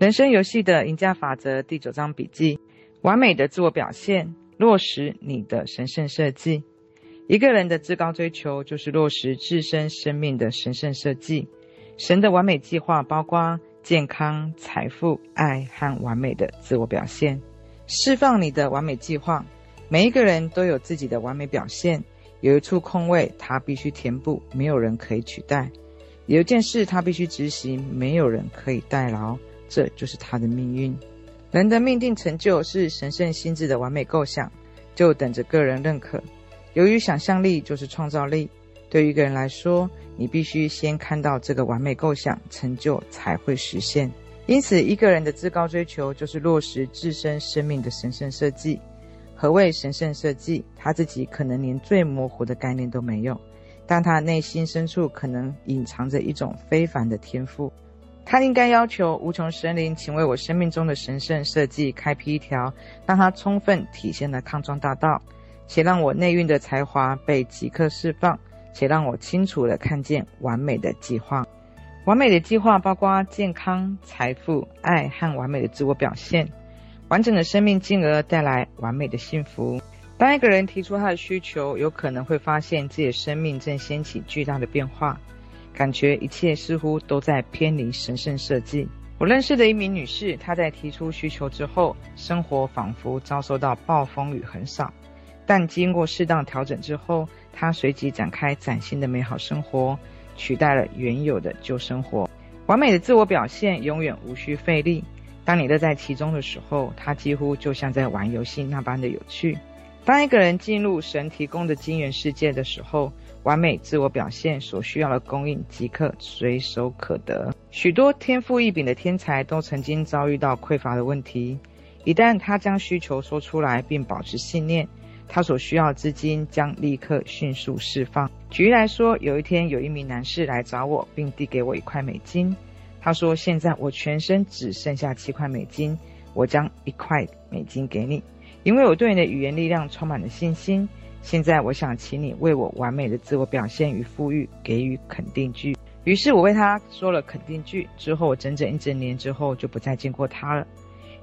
人生游戏的赢家法则第九章笔记：完美的自我表现，落实你的神圣设计。一个人的至高追求，就是落实自身生命的神圣设计。神的完美计划包括健康、财富、爱和完美的自我表现。释放你的完美计划。每一个人都有自己的完美表现，有一处空位，他必须填补，没有人可以取代；有一件事他必须执行，没有人可以代劳。这就是他的命运。人的命定成就是神圣心智的完美构想，就等着个人认可。由于想象力就是创造力，对于一个人来说，你必须先看到这个完美构想，成就才会实现。因此，一个人的至高追求就是落实自身生命的神圣设计。何谓神圣设计？他自己可能连最模糊的概念都没有，但他内心深处可能隐藏着一种非凡的天赋。他应该要求无穷神灵，请为我生命中的神圣设计开辟一条，让它充分体现的康庄大道，且让我内蕴的才华被即刻释放，且让我清楚地看见完美的计划。完美的计划包括健康、财富、爱和完美的自我表现。完整的生命进而带来完美的幸福。当一个人提出他的需求，有可能会发现自己的生命正掀起巨大的变化。感觉一切似乎都在偏离神圣设计。我认识的一名女士，她在提出需求之后，生活仿佛遭受到暴风雨横扫，但经过适当调整之后，她随即展开崭新的美好生活，取代了原有的旧生活。完美的自我表现永远无需费力。当你乐在其中的时候，它几乎就像在玩游戏那般的有趣。当一个人进入神提供的金元世界的时候，完美自我表现所需要的供应即刻随手可得。许多天赋异禀的天才都曾经遭遇到匮乏的问题。一旦他将需求说出来并保持信念，他所需要的资金将立刻迅速释放。举例来说，有一天有一名男士来找我，并递给我一块美金。他说：“现在我全身只剩下七块美金，我将一块美金给你，因为我对你的语言力量充满了信心。”现在我想请你为我完美的自我表现与富裕给予肯定句。于是我为他说了肯定句之后，整整一整年之后就不再见过他了。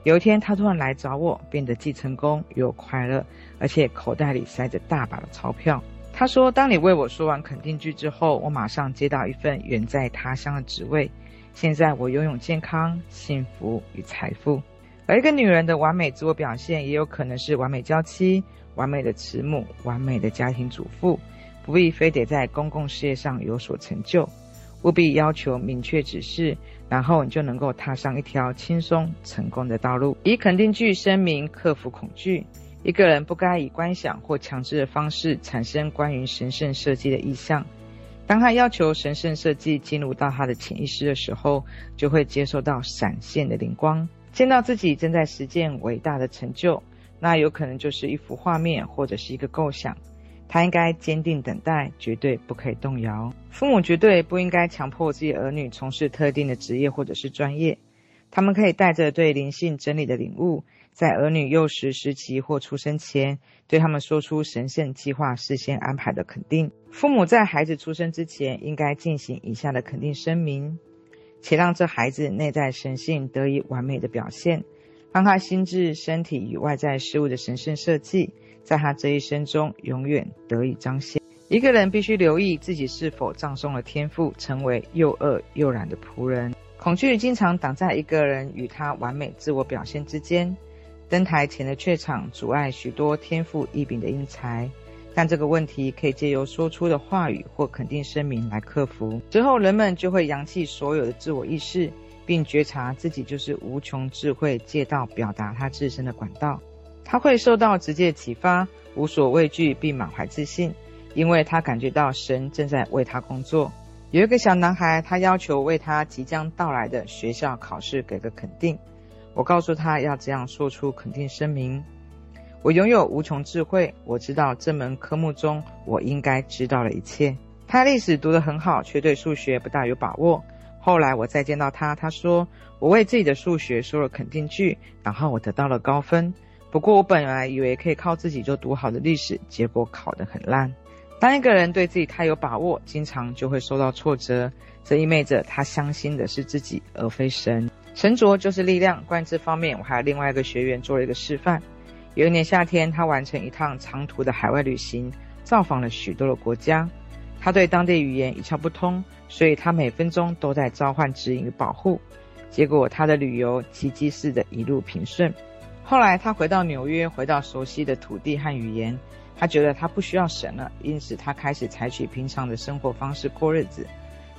有一天他突然来找我，变得既成功又快乐，而且口袋里塞着大把的钞票。他说：“当你为我说完肯定句之后，我马上接到一份远在他乡的职位。现在我拥有健康、幸福与财富。而一个女人的完美自我表现，也有可能是完美娇妻。”完美的慈母，完美的家庭主妇，不必非得在公共事业上有所成就，务必要求明确指示，然后你就能够踏上一条轻松成功的道路。以肯定句声明克服恐惧。一个人不该以观想或强制的方式产生关于神圣设计的意象。当他要求神圣设计进入到他的潜意识的时候，就会接收到闪现的灵光，见到自己正在实践伟大的成就。那有可能就是一幅画面，或者是一个构想。他应该坚定等待，绝对不可以动摇。父母绝对不应该强迫自己儿女从事特定的职业或者是专业。他们可以带着对灵性真理的领悟，在儿女幼时时期或出生前，对他们说出神圣计划事先安排的肯定。父母在孩子出生之前，应该进行以下的肯定声明，且让这孩子内在神性得以完美的表现。让他心智、身体与外在事物的神圣设计，在他这一生中永远得以彰显。一个人必须留意自己是否葬送了天赋，成为又恶又懒的仆人。恐惧经常挡在一个人与他完美自我表现之间。登台前的怯场阻碍许多天赋异禀的英才，但这个问题可以借由说出的话语或肯定声明来克服。之后，人们就会扬弃所有的自我意识。并觉察自己就是无穷智慧借道表达他自身的管道，他会受到直接启发，无所畏惧，并满怀自信，因为他感觉到神正在为他工作。有一个小男孩，他要求为他即将到来的学校考试给个肯定。我告诉他要这样说出肯定声明：我拥有无穷智慧，我知道这门科目中我应该知道的一切。他历史读得很好，却对数学不大有把握。后来我再见到他，他说：“我为自己的数学说了肯定句，然后我得到了高分。不过我本来以为可以靠自己就读好的历史，结果考得很烂。当一个人对自己太有把握，经常就会受到挫折。这意味着他相信的是自己，而非神。沉着就是力量。关于这方面，我还有另外一个学员做了一个示范。有一年夏天，他完成一趟长途的海外旅行，造访了许多的国家。他对当地语言一窍不通，所以他每分钟都在召唤指引与保护。结果他的旅游奇迹似的一路平顺。后来他回到纽约，回到熟悉的土地和语言，他觉得他不需要神了，因此他开始采取平常的生活方式过日子，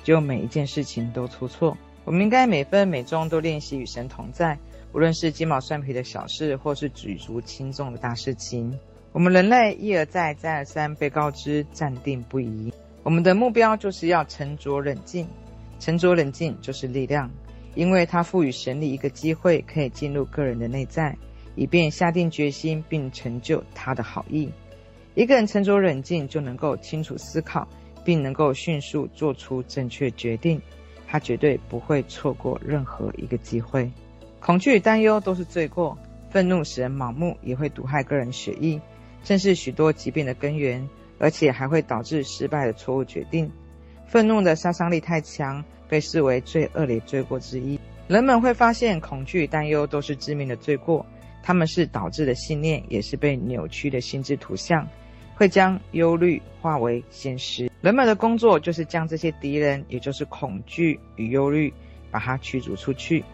就每一件事情都出错。我们应该每分每钟都练习与神同在，无论是鸡毛蒜皮的小事，或是举足轻重的大事情。我们人类一而再、再而三被告知暂定不移。我们的目标就是要沉着冷静，沉着冷静就是力量，因为它赋予神力一个机会，可以进入个人的内在，以便下定决心并成就他的好意。一个人沉着冷静，就能够清楚思考，并能够迅速做出正确决定。他绝对不会错过任何一个机会。恐惧与担忧都是罪过，愤怒使人盲目，也会毒害个人血液，正是许多疾病的根源，而且还会导致失败的错误决定。愤怒的杀伤力太强，被视为最恶劣罪过之一。人们会发现，恐惧担忧都是致命的罪过，他们是导致的信念，也是被扭曲的心智图像。会将忧虑化为现实。人们的工作就是将这些敌人，也就是恐惧与忧虑，把它驱逐出去。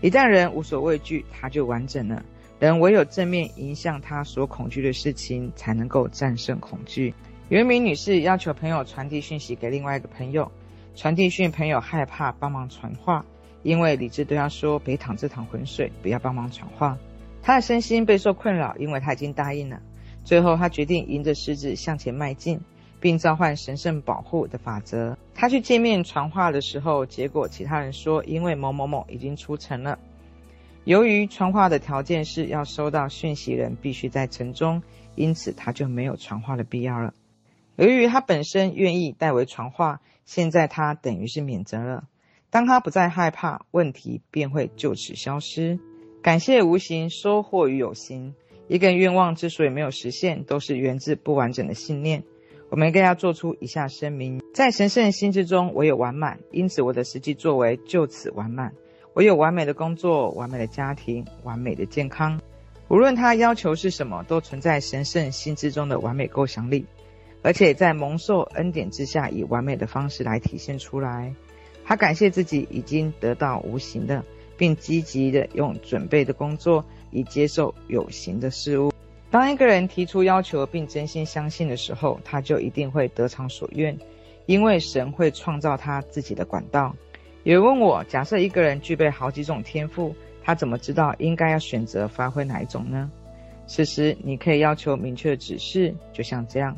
一旦人无所畏惧，他就完整了。人唯有正面迎向他所恐惧的事情，才能够战胜恐惧。有一名女士要求朋友传递讯息给另外一个朋友，传递讯朋友害怕帮忙传话，因为理智对她说：“别淌这趟浑水，不要帮忙传话。”她的身心备受困扰，因为她已经答应了。最后，他决定迎着狮子向前迈进，并召唤神圣保护的法则。他去见面传话的时候，结果其他人说，因为某某某已经出城了。由于传话的条件是要收到讯息人必须在城中，因此他就没有传话的必要了。由于他本身愿意代为传话，现在他等于是免责了。当他不再害怕，问题便会就此消失。感谢无形，收获于有形。一个愿望之所以没有实现，都是源自不完整的信念。我们更要做出以下声明：在神圣心之中，我有完满，因此我的实际作为就此完满。我有完美的工作、完美的家庭、完美的健康。无论他要求是什么，都存在神圣心之中的完美构想力，而且在蒙受恩典之下，以完美的方式来体现出来。他感谢自己已经得到无形的，并积极的用准备的工作。以接受有形的事物。当一个人提出要求并真心相信的时候，他就一定会得偿所愿，因为神会创造他自己的管道。有人问我，假设一个人具备好几种天赋，他怎么知道应该要选择发挥哪一种呢？此时，你可以要求明确的指示，就像这样：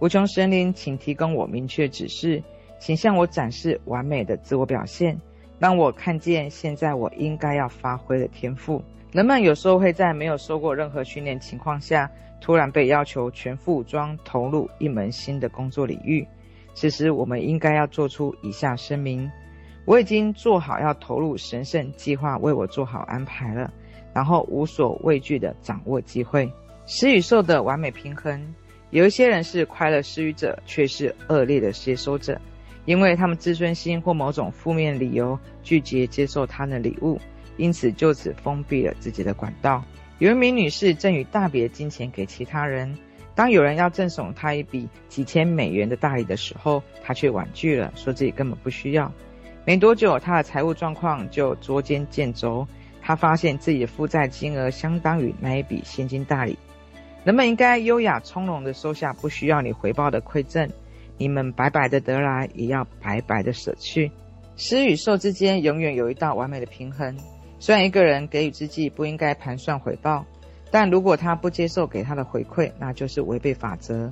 无穷神灵，请提供我明确指示，请向我展示完美的自我表现，让我看见现在我应该要发挥的天赋。人们有时候会在没有受过任何训练情况下，突然被要求全副武装投入一门新的工作领域。此时，我们应该要做出以下声明：我已经做好要投入神圣计划为我做好安排了，然后无所畏惧地掌握机会。施与受的完美平衡。有一些人是快乐施予者，却是恶劣的接收者，因为他们自尊心或某种负面理由拒绝接受他的礼物。因此，就此封闭了自己的管道。有一名女士赠予大笔的金钱给其他人，当有人要赠送她一笔几千美元的大礼的时候，她却婉拒了，说自己根本不需要。没多久，她的财务状况就捉襟见肘，她发现自己的负债金额相当于那一笔现金大礼。人们应该优雅从容地收下不需要你回报的馈赠，你们白白的得来，也要白白的舍去。施与受之间永远有一道完美的平衡。虽然一个人给予之际不应该盘算回报，但如果他不接受给他的回馈，那就是违背法则。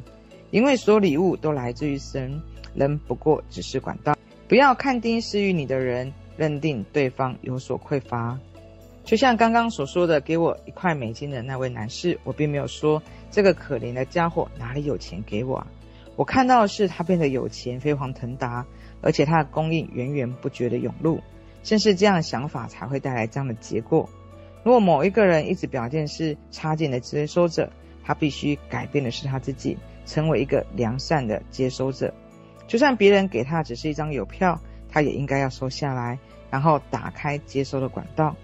因为所有礼物都来自于神，人不过只是管道。不要看低施予你的人，认定对方有所匮乏。就像刚刚所说的，给我一块美金的那位男士，我并没有说这个可怜的家伙哪里有钱给我啊。我看到的是他变得有钱，飞黄腾达，而且他的供应源源不绝的涌入。正是这样的想法才会带来这样的结果。如果某一个人一直表现是差劲的接收者，他必须改变的是他自己，成为一个良善的接收者。就算别人给他只是一张邮票，他也应该要收下来，然后打开接收的管道。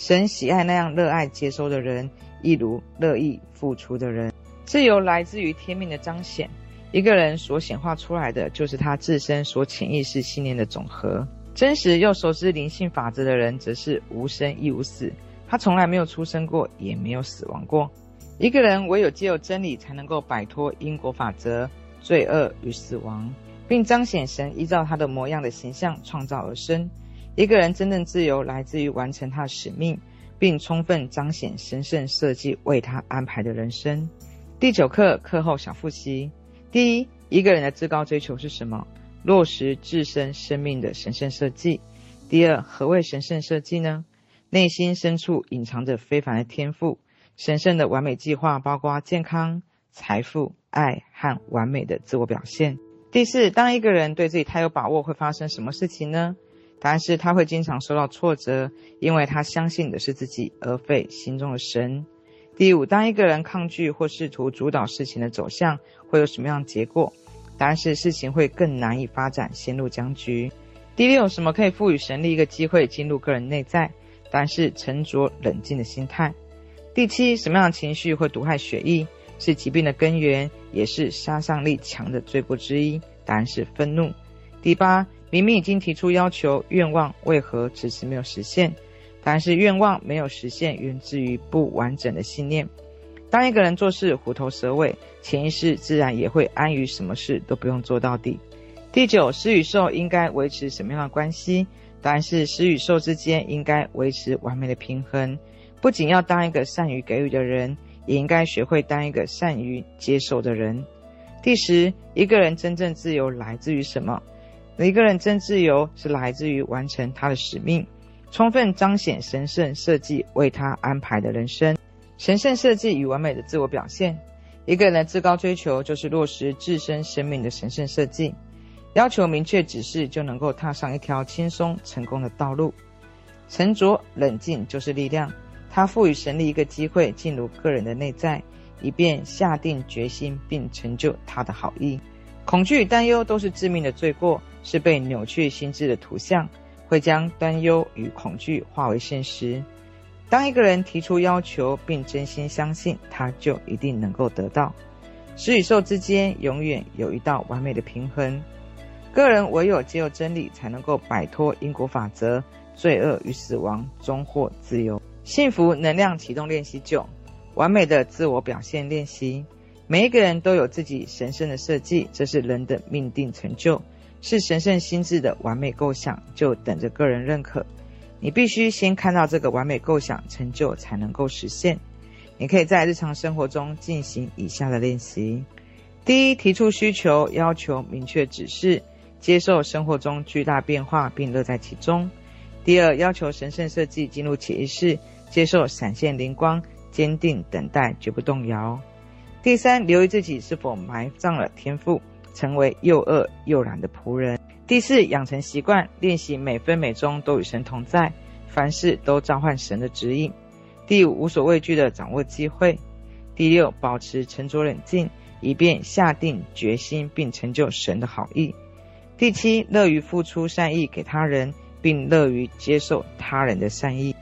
神喜爱那样热爱接收的人，一如乐意付出的人。自由来自于天命的彰显。一个人所显化出来的，就是他自身所潜意识信念的总和。真实又熟知灵性法则的人，则是无生亦无死。他从来没有出生过，也没有死亡过。一个人唯有借由真理，才能够摆脱因果法则、罪恶与死亡，并彰显神依照他的模样的形象创造而生。一个人真正自由，来自于完成他的使命，并充分彰显神圣设计为他安排的人生。第九课课后小复习：第一，一个人的至高追求是什么？落实自身生命的神圣设计。第二，何谓神圣设计呢？内心深处隐藏着非凡的天赋，神圣的完美计划包括健康、财富、爱和完美的自我表现。第四，当一个人对自己太有把握，会发生什么事情呢？答案是他会经常受到挫折，因为他相信的是自己，而非心中的神。第五，当一个人抗拒或试图主导事情的走向，会有什么样的结果？答案是事情会更难以发展，陷入僵局。第六，什么可以赋予神力一个机会进入个人内在？答案是沉着冷静的心态。第七，什么样的情绪会毒害血液，是疾病的根源，也是杀伤力强的罪过之一？答案是愤怒。第八，明明已经提出要求、愿望，为何迟迟没有实现？答案是愿望没有实现，源自于不完整的信念。当一个人做事虎头蛇尾，潜意识自然也会安于什么事都不用做到底。第九，施与受应该维持什么样的关系？答案是施与受之间应该维持完美的平衡。不仅要当一个善于给予的人，也应该学会当一个善于接受的人。第十，一个人真正自由来自于什么？一个人真自由是来自于完成他的使命，充分彰显神圣设计为他安排的人生。神圣设计与完美的自我表现。一个人的至高追求就是落实自身生命的神圣设计。要求明确指示，就能够踏上一条轻松成功的道路。沉着冷静就是力量，它赋予神力一个机会进入个人的内在，以便下定决心并成就他的好意。恐惧与担忧都是致命的罪过，是被扭曲心智的图像，会将担忧与恐惧化为现实。当一个人提出要求并真心相信，他就一定能够得到。施与受之间永远有一道完美的平衡。个人唯有接受真理，才能够摆脱因果法则、罪恶与死亡，终获自由。幸福能量启动练习九：完美的自我表现练习。每一个人都有自己神圣的设计，这是人的命定成就，是神圣心智的完美构想，就等着个人认可。你必须先看到这个完美构想成就，才能够实现。你可以在日常生活中进行以下的练习：第一，提出需求，要求明确指示。接受生活中巨大变化，并乐在其中。第二，要求神圣设计进入潜意识，接受闪现灵光，坚定等待，绝不动摇。第三，留意自己是否埋葬了天赋，成为又饿又懒的仆人。第四，养成习惯，练习每分每钟都与神同在，凡事都召唤神的指引。第五，无所畏惧的掌握机会。第六，保持沉着冷静，以便下定决心并成就神的好意。第七，乐于付出善意给他人，并乐于接受他人的善意。